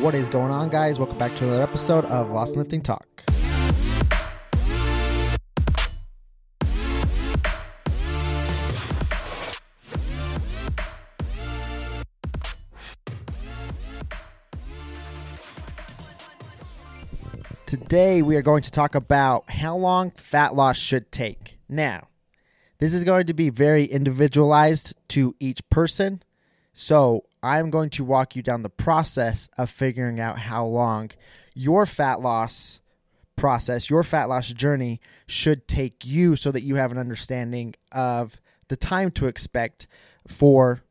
What is going on, guys? Welcome back to another episode of Lost and Lifting Talk. Today, we are going to talk about how long fat loss should take. Now, this is going to be very individualized to each person. So, I'm going to walk you down the process of figuring out how long your fat loss process, your fat loss journey should take you so that you have an understanding of the time to expect for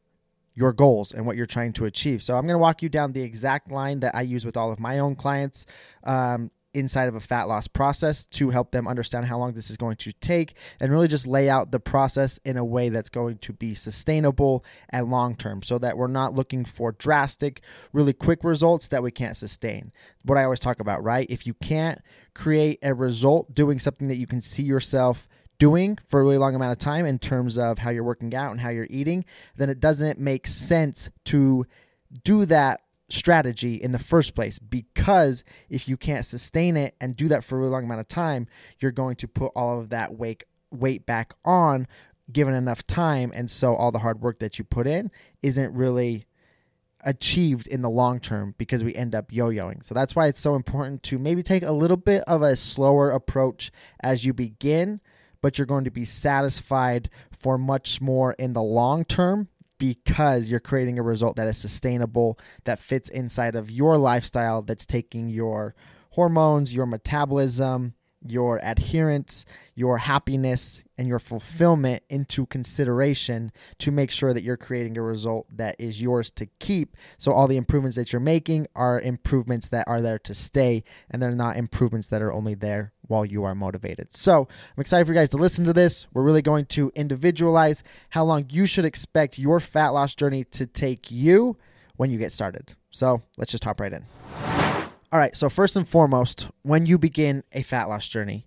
your goals and what you're trying to achieve. So, I'm going to walk you down the exact line that I use with all of my own clients. Um, inside of a fat loss process to help them understand how long this is going to take and really just lay out the process in a way that's going to be sustainable and long term so that we're not looking for drastic, really quick results that we can't sustain. What I always talk about, right? If you can't create a result doing something that you can see yourself doing for a really long amount of time in terms of how you're working out and how you're eating, then it doesn't make sense to do that strategy in the first place because if you can't sustain it and do that for a really long amount of time, you're going to put all of that weight weight back on given enough time and so all the hard work that you put in isn't really achieved in the long term because we end up yo-yoing. So that's why it's so important to maybe take a little bit of a slower approach as you begin, but you're going to be satisfied for much more in the long term because you're creating a result that is sustainable, that fits inside of your lifestyle, that's taking your hormones, your metabolism, your adherence, your happiness, and your fulfillment into consideration to make sure that you're creating a result that is yours to keep. So, all the improvements that you're making are improvements that are there to stay, and they're not improvements that are only there while you are motivated. So, I'm excited for you guys to listen to this. We're really going to individualize how long you should expect your fat loss journey to take you when you get started. So, let's just hop right in. All right, so first and foremost, when you begin a fat loss journey,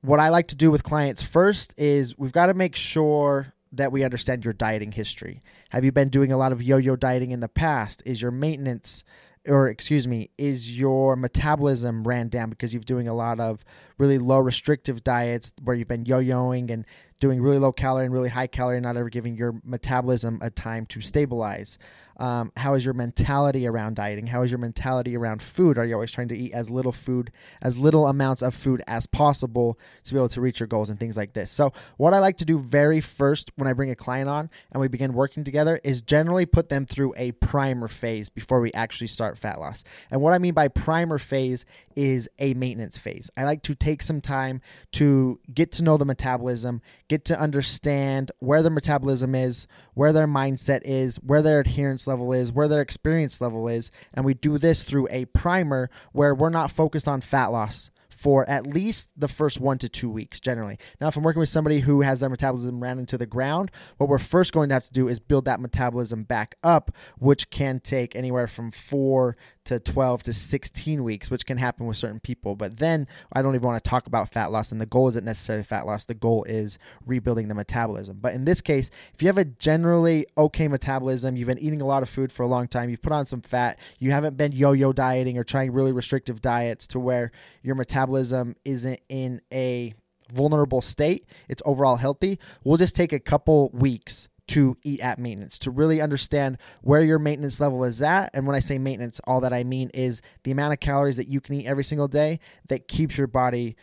what I like to do with clients first is we've got to make sure that we understand your dieting history. Have you been doing a lot of yo yo dieting in the past? Is your maintenance, or excuse me, is your metabolism ran down because you've doing a lot of really low restrictive diets where you've been yo yoing and doing really low calorie and really high calorie, not ever giving your metabolism a time to stabilize? Um, how is your mentality around dieting? How is your mentality around food? Are you always trying to eat as little food, as little amounts of food as possible to be able to reach your goals and things like this? So, what I like to do very first when I bring a client on and we begin working together is generally put them through a primer phase before we actually start fat loss. And what I mean by primer phase is a maintenance phase. I like to take some time to get to know the metabolism, get to understand where their metabolism is, where their mindset is, where their adherence level is, where their experience level is. And we do this through a primer where we're not focused on fat loss for at least the first one to two weeks generally. Now, if I'm working with somebody who has their metabolism ran into the ground, what we're first going to have to do is build that metabolism back up, which can take anywhere from four to 12 to 16 weeks, which can happen with certain people. But then I don't even want to talk about fat loss, and the goal isn't necessarily fat loss. The goal is rebuilding the metabolism. But in this case, if you have a generally okay metabolism, you've been eating a lot of food for a long time, you've put on some fat, you haven't been yo yo dieting or trying really restrictive diets to where your metabolism isn't in a vulnerable state, it's overall healthy, we'll just take a couple weeks to eat at maintenance to really understand where your maintenance level is at. And when I say maintenance, all that I mean is the amount of calories that you can eat every single day that keeps your body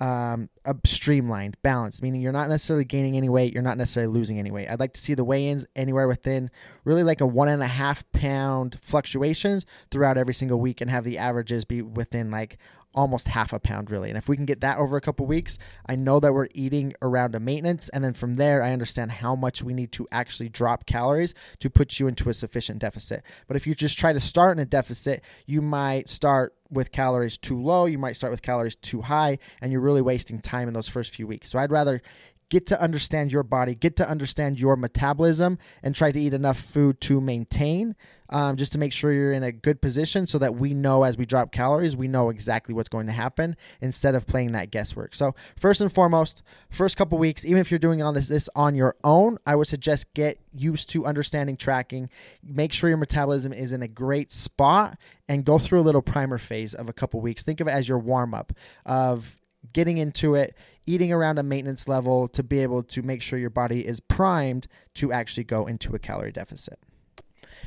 um, streamlined, balanced, meaning you're not necessarily gaining any weight, you're not necessarily losing any weight. I'd like to see the weigh-ins anywhere within really like a one and a half pound fluctuations throughout every single week, and have the averages be within like almost half a pound really. And if we can get that over a couple weeks, I know that we're eating around a maintenance and then from there I understand how much we need to actually drop calories to put you into a sufficient deficit. But if you just try to start in a deficit, you might start with calories too low, you might start with calories too high and you're really wasting time in those first few weeks. So I'd rather get to understand your body, get to understand your metabolism, and try to eat enough food to maintain, um, just to make sure you're in a good position so that we know as we drop calories, we know exactly what's going to happen instead of playing that guesswork. So, first and foremost, first couple weeks, even if you're doing all this, this on your own, I would suggest get used to understanding tracking. Make sure your metabolism is in a great spot and go through a little primer phase of a couple weeks. Think of it as your warm up of getting into it, eating around a maintenance level to be able to make sure your body is primed to actually go into a calorie deficit.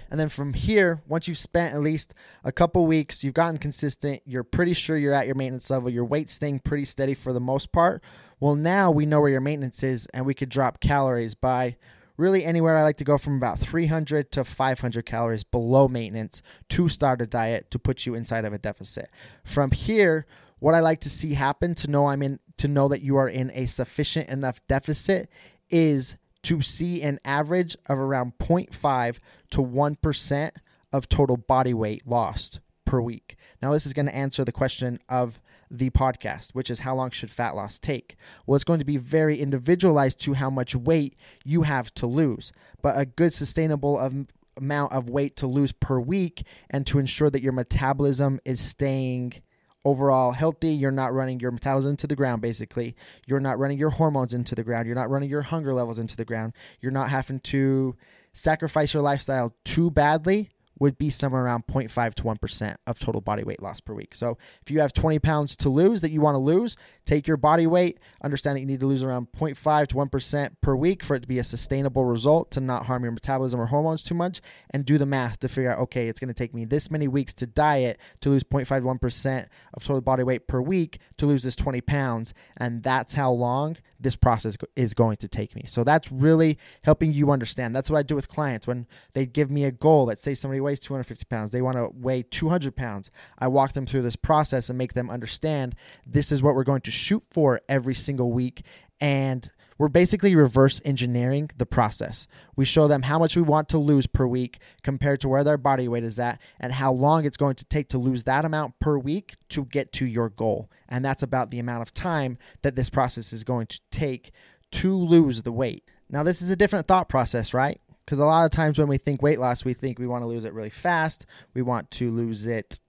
And then from here, once you've spent at least a couple weeks, you've gotten consistent, you're pretty sure you're at your maintenance level, your weight's staying pretty steady for the most part. Well, now we know where your maintenance is and we could drop calories by really anywhere I like to go from about 300 to 500 calories below maintenance to start a diet to put you inside of a deficit. From here, what I like to see happen to know I'm in to know that you are in a sufficient enough deficit is to see an average of around 0.5 to 1% of total body weight lost per week. Now, this is going to answer the question of the podcast, which is how long should fat loss take? Well, it's going to be very individualized to how much weight you have to lose, but a good sustainable of, amount of weight to lose per week and to ensure that your metabolism is staying overall healthy. You're not running your metabolism to the ground, basically. You're not running your hormones into the ground. You're not running your hunger levels into the ground. You're not having to sacrifice your lifestyle too badly would be somewhere around 0.5 to 1% of total body weight loss per week. So if you have 20 pounds to lose that you want to lose, take your body weight, understand that you need to lose around 0.5 to 1% per week for it to be a sustainable result to not harm your metabolism or hormones too much, and do the math to figure out, okay, it's going to take me this many weeks to diet to lose 0.5 to 1% of total body weight per week to lose this 20 pounds. And that's how long this process is going to take me. So that's really helping you understand. That's what I do with clients when they give me a goal. Let's say somebody weighs 250 pounds, they want to weigh 200 pounds. I walk them through this process and make them understand this is what we're going to shoot for every single week. And we're basically reverse engineering the process. We show them how much we want to lose per week compared to where their body weight is at and how long it's going to take to lose that amount per week to get to your goal. And that's about the amount of time that this process is going to take to lose the weight. Now, this is a different thought process, right? Because a lot of times when we think weight loss, we think we want to lose it really fast. We want to lose it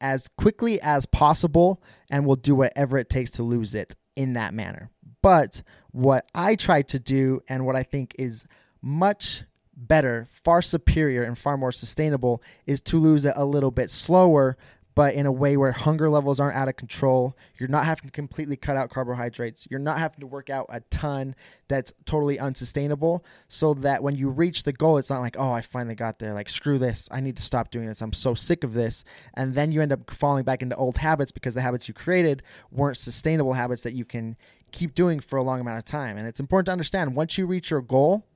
as quickly as possible, and we'll do whatever it takes to lose it in that manner. But what I try to do and what I think is much better, far superior, and far more sustainable is to lose it a little bit slower, but in a way where hunger levels aren't out of control. You're not having to completely cut out carbohydrates. You're not having to work out a ton that's totally unsustainable. So that when you reach the goal, it's not like, oh, I finally got there. Like, screw this. I need to stop doing this. I'm so sick of this. And then you end up falling back into old habits because the habits you created weren't sustainable habits that you can keep doing for a long amount of time. And it's important to understand once you reach your goal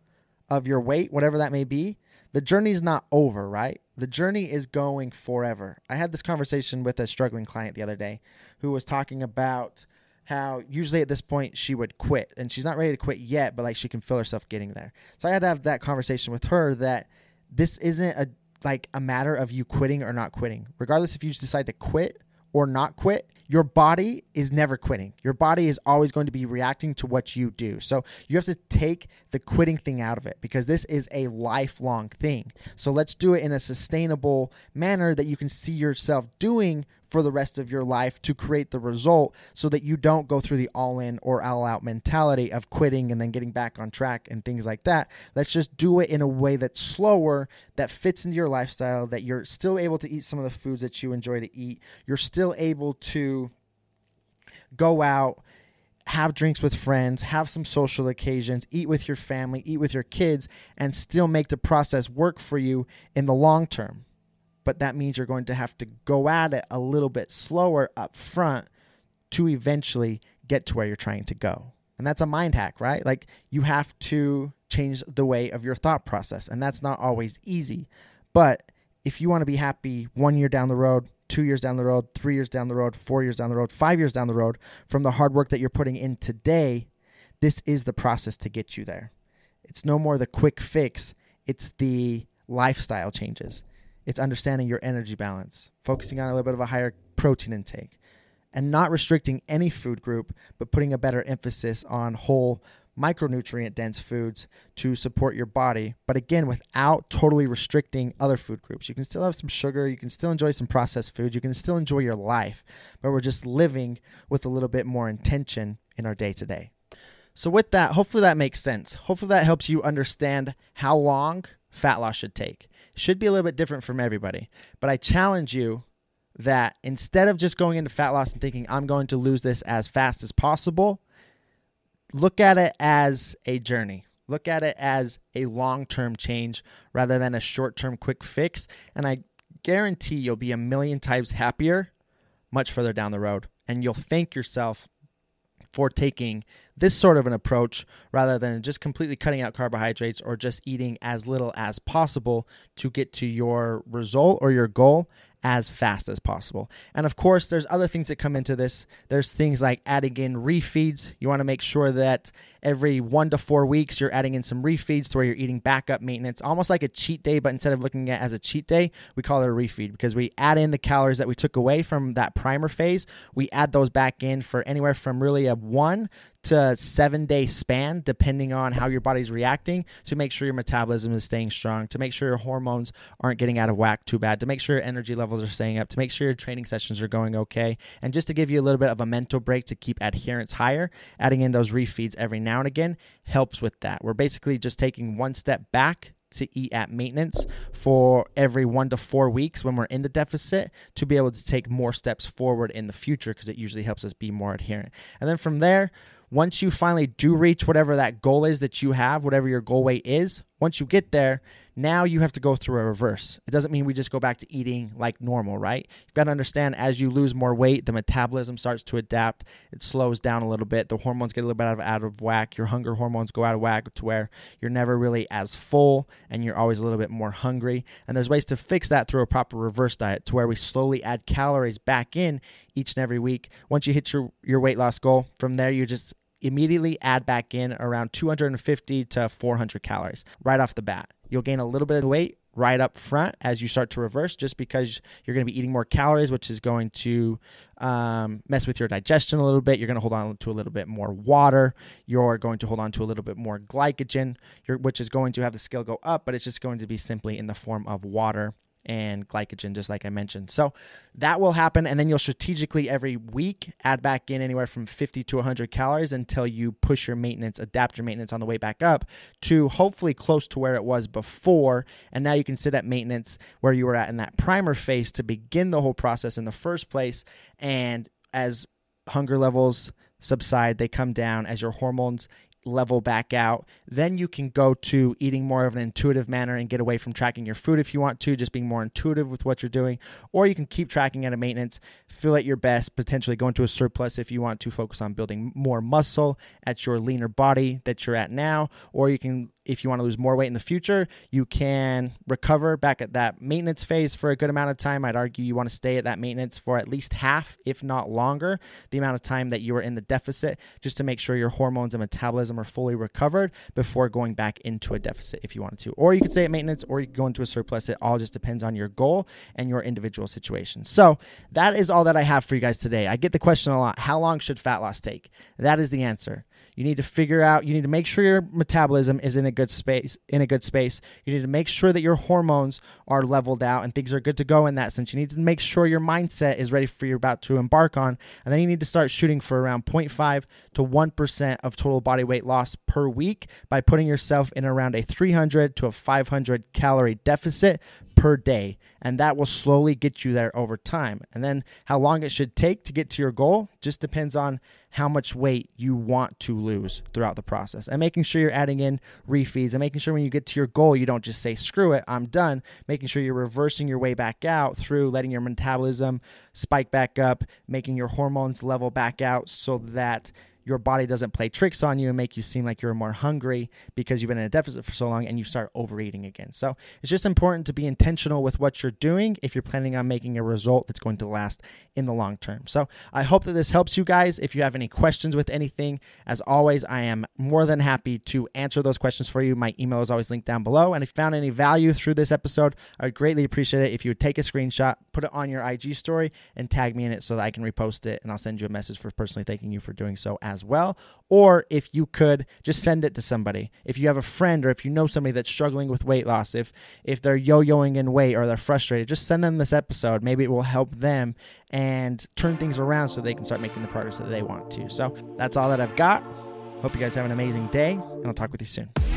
of your weight, whatever that may be, the journey is not over, right? The journey is going forever. I had this conversation with a struggling client the other day who was talking about how usually at this point she would quit and she's not ready to quit yet, but like she can feel herself getting there. So I had to have that conversation with her that this isn't a like a matter of you quitting or not quitting. Regardless if you decide to quit or not quit, your body is never quitting. Your body is always going to be reacting to what you do. So you have to take the quitting thing out of it because this is a lifelong thing. So let's do it in a sustainable manner that you can see yourself doing for the rest of your life to create the result so that you don't go through the all in or all out mentality of quitting and then getting back on track and things like that. Let's just do it in a way that's slower, that fits into your lifestyle, that you're still able to eat some of the foods that you enjoy to eat. You're still able to go out have drinks with friends, have some social occasions, eat with your family, eat with your kids, and still make the process work for you in the long term but that means you're going to have to go at it a little bit slower up front to eventually get to where you're trying to go. And that's a mind hack, right? Like you have to change the way of your thought process, and that's not always easy. But if you want to be happy one year down the road, two years down the road, three years down the road, four years down the road, five years down the road, from the hard work that you're putting in today, this is the process to get you there. It's no more the quick fix, it's the lifestyle changes. It's understanding your energy balance, focusing on a little bit of a higher protein intake, and not restricting any food group, but putting a better emphasis on whole micronutrient dense foods to support your body, but again, without totally restricting other food groups. You can still have some sugar, you can still enjoy some processed food, you can still enjoy your life, but we're just living with a little bit more intention in our day to day. So, with that, hopefully that makes sense. Hopefully that helps you understand how long fat loss should take. Should be a little bit different from everybody, but I challenge you that instead of just going into fat loss and thinking, I'm going to lose this as fast as possible, look at it as a journey. Look at it as a long term change rather than a short term quick fix. And I guarantee you'll be a million times happier much further down the road. And you'll thank yourself for taking this sort of an approach rather than just completely cutting out carbohydrates or just eating as little as possible to get to your result or your goal as fast as possible. And of course, there's other things that come into this. There's things like adding in refeeds. You want to make sure that every one to four weeks you're adding in some refeeds to where you're eating backup maintenance, almost like a cheat day, but instead of looking at as a cheat day, we call it a refeed because we add in the calories that we took away from that primer phase. We add those back in for anywhere from really a one to seven day span, depending on how your body's reacting, to make sure your metabolism is staying strong, to make sure your hormones aren't getting out of whack too bad, to make sure your energy levels are staying up, to make sure your training sessions are going okay, and just to give you a little bit of a mental break to keep adherence higher, adding in those refeeds every now and again helps with that. We're basically just taking one step back to eat at maintenance for every one to four weeks when we're in the deficit to be able to take more steps forward in the future because it usually helps us be more adherent. And then from there, once you finally do reach whatever that goal is that you have, whatever your goal weight is, once you get there, now you have to go through a reverse. It doesn't mean we just go back to eating like normal, right? You've got to understand as you lose more weight, the metabolism starts to adapt. It slows down a little bit. The hormones get a little bit out of, out of whack. Your hunger hormones go out of whack to where you're never really as full and you're always a little bit more hungry. And there's ways to fix that through a proper reverse diet to where we slowly add calories back in each and every week. Once you hit your, your weight loss goal, from there you just immediately add back in around 250 to 400 calories right off the bat. You'll gain a little bit of weight right up front as you start to reverse, just because you're going to be eating more calories, which is going to um, mess with your digestion a little bit. You're going to hold on to a little bit more water. You're going to hold on to a little bit more glycogen, which is going to have the scale go up, but it's just going to be simply in the form of water and glycogen, just like I mentioned. So that will happen. And then you'll strategically every week add back in anywhere from 50 to 100 calories until you push your maintenance, adapt your maintenance on the way back up to hopefully close to where it was before. And now you can sit at maintenance where you were at in that primer phase to begin the whole process in the first place. And as hunger levels subside, they come down as your hormones level back out. Then you can go to eating more of an intuitive manner and get away from tracking your food if you want to, just being more intuitive with what you're doing. Or you can keep tracking at a maintenance, feel at your best, potentially go into a surplus if you want to focus on building more muscle at your leaner body that you're at now. Or you can if you want to lose more weight in the future, you can recover back at that maintenance phase for a good amount of time. I'd argue you want to stay at that maintenance for at least half, if not longer, the amount of time that you were in the deficit, just to make sure your hormones and metabolism are fully recovered before going back into a deficit if you wanted to. Or you could stay at maintenance or you could go into a surplus. It all just depends on your goal and your individual situation. So that is all that I have for you guys today. I get the question a lot how long should fat loss take? That is the answer. You need to figure out, you need to make sure your metabolism is in a good space, in a good space. You need to make sure that your hormones are leveled out and things are good to go in that sense. You need to make sure your mindset is ready for you're about to embark on. And then you need to start shooting for around 0.5 to 1% of total body weight loss per week by putting yourself in around a 300 to a 500 calorie deficit per day. And that will slowly get you there over time. And then how long it should take to get to your goal just depends on how much weight you want to lose throughout the process. And making sure you're adding in refeeds and making sure when you get to your goal, you don't just say, screw it, I'm done. Making sure you're reversing your way back out through letting your metabolism spike back up, making your hormones level back out so that your body doesn't play tricks on you and make you seem like you're more hungry because you've been in a deficit for so long and you start overeating again. So it's just important to be intentional with what you're doing if you're planning on making a result that's going to last in the long term. So I hope that this helps you guys. If you have any questions with anything, as always, I am more than happy to answer those questions for you. My email is always linked down below. And if you found any value through this episode, I would greatly appreciate it if you would take a screenshot, put it on your IG story, and tag me in it so that I can repost it and I'll send you a message for personally thanking you for doing so as well. Or if you could just send it to somebody. If you have a friend or if you know somebody that's struggling with weight loss, if if they're yo-yoing in weight or they're frustrated, just send them this episode. Maybe it will help them and turn things around so they can start making the progress that they want to. So that's all that I've got. Hope you guys have an amazing day, and I'll talk with you soon.